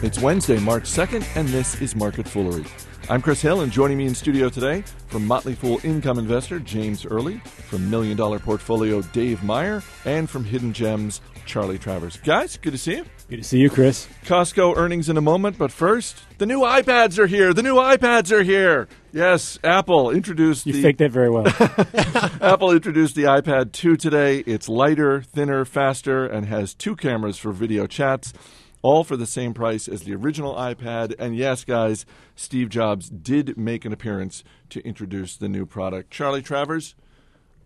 It's Wednesday, March 2nd, and this is Market Foolery. I'm Chris Hill, and joining me in studio today from Motley Fool Income Investor James Early, from Million Dollar Portfolio Dave Meyer, and from Hidden Gems Charly Travers. Guys, good to see you. Good to see you, Chris. Costco earnings in a moment, but first, the new iPads are here. The new iPads are here. Yes, Apple introduced You the faked that very well. Apple introduced the iPad 2 today. It's lighter, thinner, faster, and has two cameras for video chats, all for the same price as the original iPad. And yes, guys, Steve Jobs did make an appearance to introduce the new product. Charly Travers,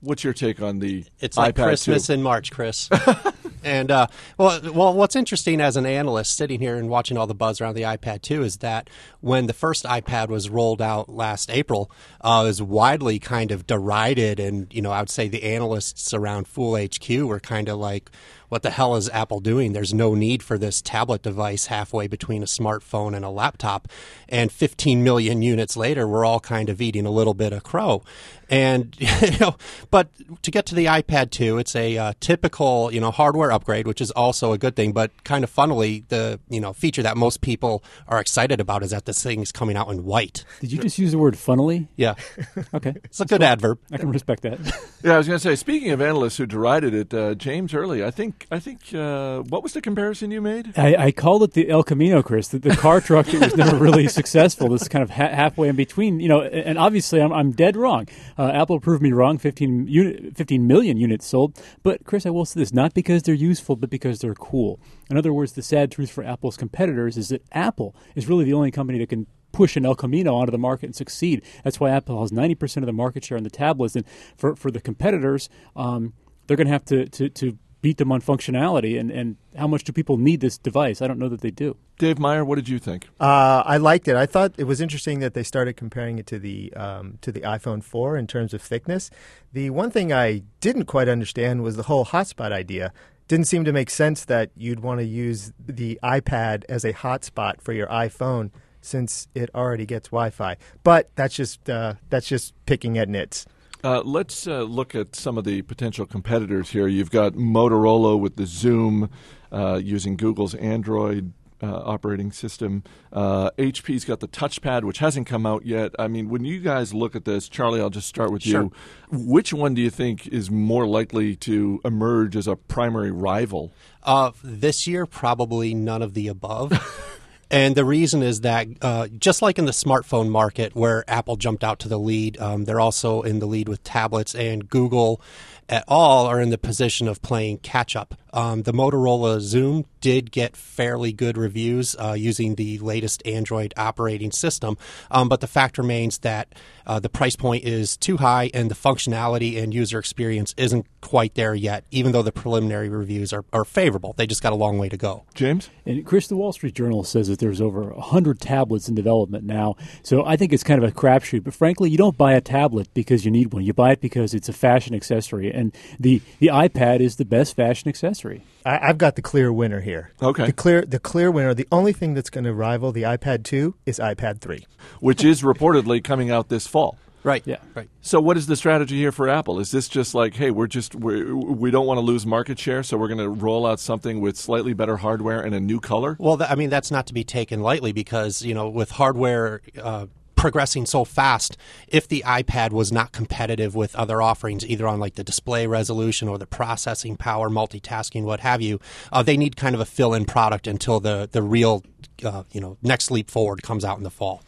what's your take on the It's like iPad Christmas 2? in March, Chris. and uh, well, well, what's interesting as an analyst sitting here and watching all the buzz around the iPad 2 is that when the first iPad was rolled out last April, uh, it was widely kind of derided, and you know, I would say the analysts around Fool HQ were kind of like. What the hell is Apple doing? There's no need for this tablet device halfway between a smartphone and a laptop. And 15 million units later, we're all kind of eating a little bit of crow. And you know, but to get to the iPad 2, it's a uh, typical you know hardware upgrade, which is also a good thing. But kind of funnily, the you know feature that most people are excited about is that this thing's coming out in white. Did you just use the word funnily? Yeah, Okay. it's a good adverb. I can respect that. Yeah, I was going to say. Speaking of analysts who derided it, uh, James Early. I think. I think. Uh, what was the comparison you made? I, I called it the El Camino, Chris, the, the car truck that was never really successful. This kind of ha- halfway in between, you know. And obviously, I'm, I'm dead wrong. Uh, Apple proved me wrong. 15 unit, 15 million units sold. But Chris, I will say this: not because they're useful, but because they're cool. In other words, the sad truth for Apple's competitors is that Apple is really the only company that can push an El Camino onto the market and succeed. That's why Apple has 90% of the market share in the tablets. And for, for the competitors, um, they're going to have to, to beat them on functionality. And, and how much do people need this device? I don't know that they do. Dave Meyer, what did you think? Uh, I liked it. I thought it was interesting that they started comparing it to the um, to the iPhone 4 in terms of thickness. The one thing I didn't quite understand was the whole hotspot idea. Didn't seem to make sense that you'd want to use the iPad as a hotspot for your iPhone since it already gets Wi-Fi. But that's just uh, that's just picking at nits. Uh, let's uh, look at some of the potential competitors here. You've got Motorola with the Xoom uh, using Google's Android uh, operating system. Uh, HP's got the touchpad, which hasn't come out yet. I mean, when you guys look at this, Charly, I'll just start with Sure. you. Which one do you think is more likely to emerge as a primary rival? Uh, this year, probably none of the above. and the reason is that uh, just like in the smartphone market, where Apple jumped out to the lead, um, they're also in the lead with tablets, and Google at all are in the position of playing catch up. Um, the Motorola Xoom did get fairly good reviews uh, using the latest Android operating system, um, but the fact remains that uh, the price point is too high and the functionality and user experience isn't quite there yet, even though the preliminary reviews are, are favorable. They just got a long way to go. James? And Chris, the Wall Street Journal says that there's over 100 tablets in development now. So I think it's kind of a crapshoot. But frankly, you don't buy a tablet because you need one. You buy it because it's a fashion accessory. And the, the iPad is the best fashion accessory. I, I've got the clear winner here. Okay. The clear the clear winner. The only thing that's going to rival the iPad 2 is iPad 3. Which is reportedly coming out this fall. Right. Yeah. Right. So, what is the strategy here for Apple? Is this just like, hey, we're just we're, we don't want to lose market share, so we're going to roll out something with slightly better hardware and a new color? Well, th- I mean, that's not to be taken lightly because, you know, with hardware uh, progressing so fast, if the iPad was not competitive with other offerings, either on like the display resolution or the processing power, multitasking, what have you, uh, they need kind of a fill in product until the, the real, uh, you know, next leap forward comes out in the fall.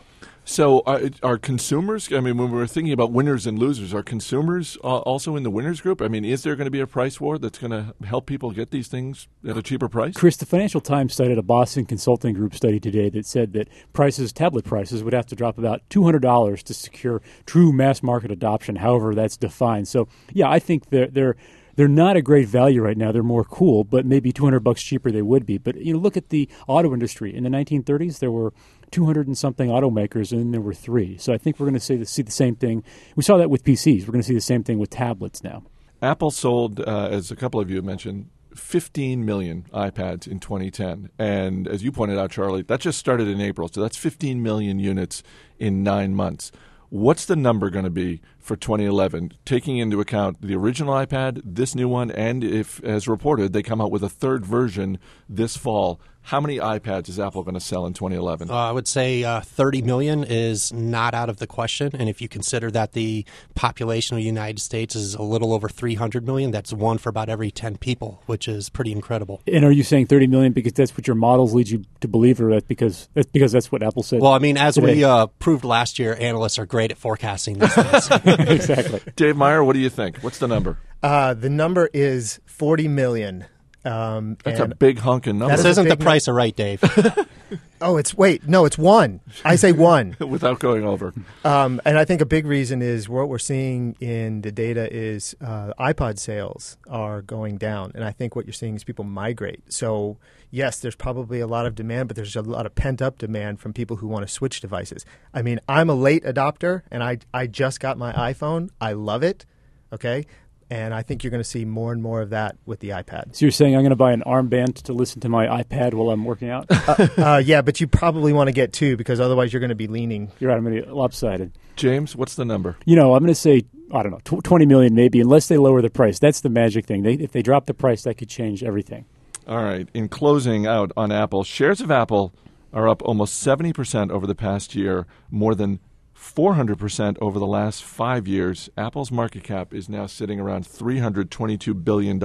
So, are, are consumers? I mean, when we're thinking about winners and losers, are consumers uh, also in the winners group? I mean, is there going to be a price war that's going to help people get these things at a cheaper price? Chris, the Financial Times cited a Boston Consulting Group study today that said that prices, tablet prices, would have to drop about $200 to secure true mass market adoption, however that's defined. So, yeah, I think they're, they're they're not a great value right now. They're more cool, but maybe 200 bucks cheaper they would be. But you know, look at the auto industry. In the 1930s, there were 200 and something automakers, and then there were three. So I think we're going to see the, same thing. We saw that with PCs. We're going to see the same thing with tablets now. Apple sold, uh, as a couple of you mentioned, 15 million iPads in 2010. And as you pointed out, Charly, that just started in April. So that's 15 million units in nine months. What's the number going to be for 2011, taking into account the original iPad, this new one, and if, as reported, they come out with a third version this fall. How many iPads is Apple going to sell in 2011? Uh, I would say uh, 30 million is not out of the question. And if you consider that the population of the United States is a little over 300 million, that's one for about every 10 people, which is pretty incredible. And are you saying 30 million because that's what your models lead you to believe, or that because that's because that's what Apple said? Well, I mean, as today? we uh, proved last year, analysts are great at forecasting these things. exactly. Dave Meyer, what do you think? What's the number? Uh, the number is 40 million. Um, That's a big hunking number. That this is a isn't the price of right, Dave. oh, it's wait, no, it's one. I say one. without going over. Um, and I think a big reason is what we're seeing in the data is uh, iPod sales are going down, and I think what you're seeing is people migrate. So yes, there's probably a lot of demand, but there's a lot of pent up demand from people who want to switch devices. I mean, I'm a late adopter, and I I just got my iPhone. I love it. Okay. And I think you're going to see more and more of that with the iPad. So you're saying I'm going to buy an armband to listen to my iPad while I'm working out? uh, yeah, but you probably want to get two because otherwise you're going to be leaning. You're right. I'm going to be lopsided. James, what's the number? You know, I'm going to say I don't know, tw- 20 million maybe, unless they lower the price. That's the magic thing. They, if they drop the price, that could change everything. All right. In closing out on Apple, shares of Apple are up almost 70% over the past year, more than 400% over the last five years. Apple's market cap is now sitting around $322 billion,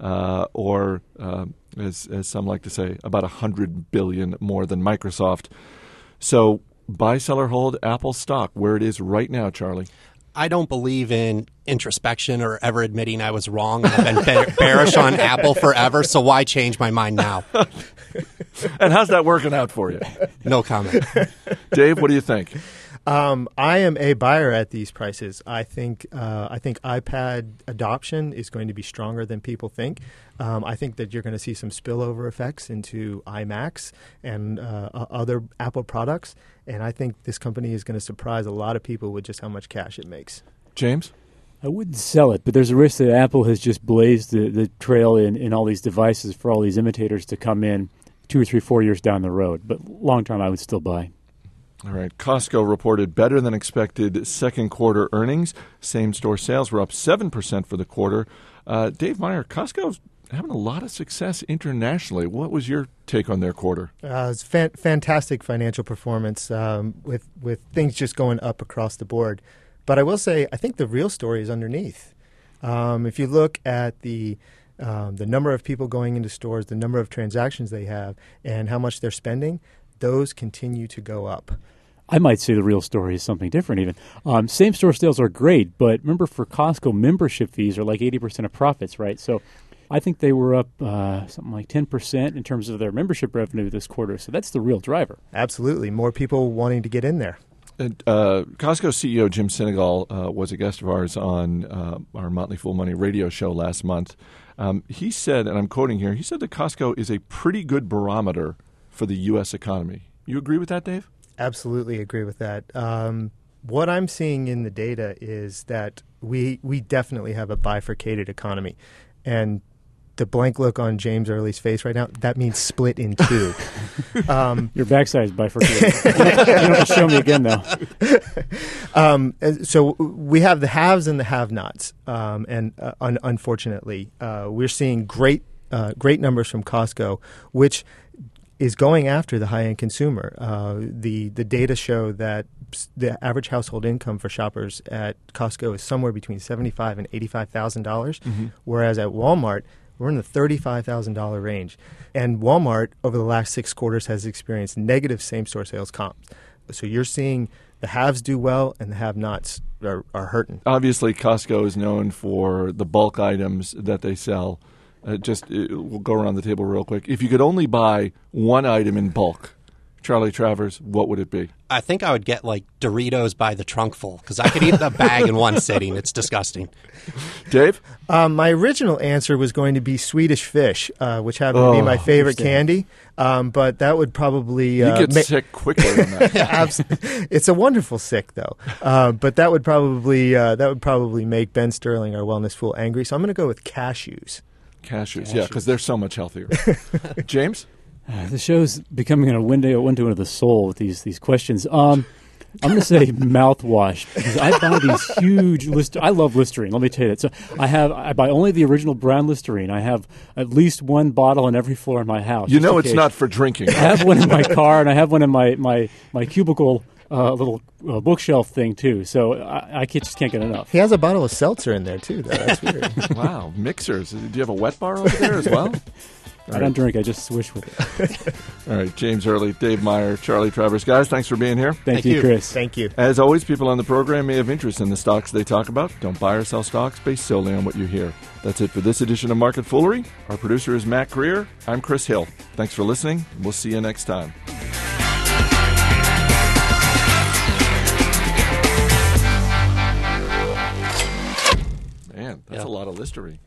uh, or uh, as, as some like to say, about 100 billion more than Microsoft. So buy, sell, or hold Apple stock where it is right now, Charly. I don't believe in introspection or ever admitting I was wrong. I've been bear- bearish on Apple forever, so why change my mind now? And how's that working out for you? No comment. Dave, what do you think? Um, I am a buyer at these prices. I think uh, I think iPad adoption is going to be stronger than people think. Um, I think that you're going to see some spillover effects into iMacs and uh, o- other Apple products, and I think this company is going to surprise a lot of people with just how much cash it makes. James? I wouldn't sell it, but there's a risk that Apple has just blazed the, the trail in, in all these devices for all these imitators to come in two or three, four years down the road. But long term, I would still buy. All right. Costco reported better than expected second quarter earnings. Same store sales were up 7% for the quarter. Uh, Dave Meyer, Costco's having a lot of success internationally. What was your take on their quarter? Uh, it's fan- fantastic financial performance um, with with things just going up across the board. But I will say, I think the real story is underneath. Um, if you look at the um, the number of people going into stores, the number of transactions they have, and how much they're spending, those continue to go up. I might say the real story is something different, even. Um, same store sales are great, but remember for Costco, membership fees are like 80% of profits, right? So I think they were up uh, something like 10% in terms of their membership revenue this quarter. So that's the real driver. Absolutely, more people wanting to get in there. And, uh, Costco CEO Jim Sinegal uh, was a guest of ours on uh, our Motley Fool Money radio show last month. Um, he said, and I'm quoting here, he said that Costco is a pretty good barometer for the U.S. economy. You agree with that, Dave? Absolutely agree with that. Um, what I'm seeing in the data is that we we definitely have a bifurcated economy, and the blank look on James Early's face right now that means split in two. um, Your backside is bifurcated. you don't have to show me again, though. um, so we have the haves and the have-nots, um, and uh, un- unfortunately, uh, we're seeing great uh, great numbers from Costco, which is going after the high-end consumer. Uh, the the data show that the average household income for shoppers at Costco is somewhere between seventy-five and eighty-five thousand dollars, whereas at Walmart we're in the thirty-five thousand dollar range. And Walmart over the last six quarters has experienced negative same-store sales comps. So you're seeing the haves do well and the have-nots are, are hurting. Obviously, Costco is known for the bulk items that they sell. Uh, just uh, we'll go around the table real quick. If you could only buy one item in bulk, Charly Travers, what would it be? I think I would get like Doritos by the trunkful because I could eat the bag in one sitting. It's disgusting. Dave? Um, my original answer was going to be Swedish fish, uh, which happened to be Oh, my favorite candy. Um, but that would probably You uh, get ma- sick quicker than that. It's a wonderful sick though, uh, but that would probably uh, that would probably make Ben Sterling, our wellness fool, angry. So I'm going to go with cashews. Cashews, yeah, because they're so much healthier. James? Uh, the show's becoming a window, a window into the soul with these these questions. Um, I'm going to say mouthwash because I buy these huge list. I love Listerine. Let me tell you that. So I have I buy only the original brand Listerine. I have at least one bottle on every floor in my house. You just know in it's case. not for drinking. I have one in my car and I have one in my my my cubicle uh, little uh, bookshelf thing too. So I, I can't, just can't get enough. He has a bottle of seltzer in there too. Though that's weird. wow, mixers. Do you have a wet bar over there as well? I don't drink. I just swish with it. All right, James Early, Dave Meyer, Charly Travers. Guys, thanks for being here. Thank, Thank you, you. Chris. Thank you. As always, people on the program may have interest in the stocks they talk about. Don't buy or sell stocks based solely on what you hear. That's it for this edition of Market Foolery. Our producer is Matt Greer. I'm Chris Hill. Thanks for listening. We'll see you next time. That's Yeah. a lot of Listerine.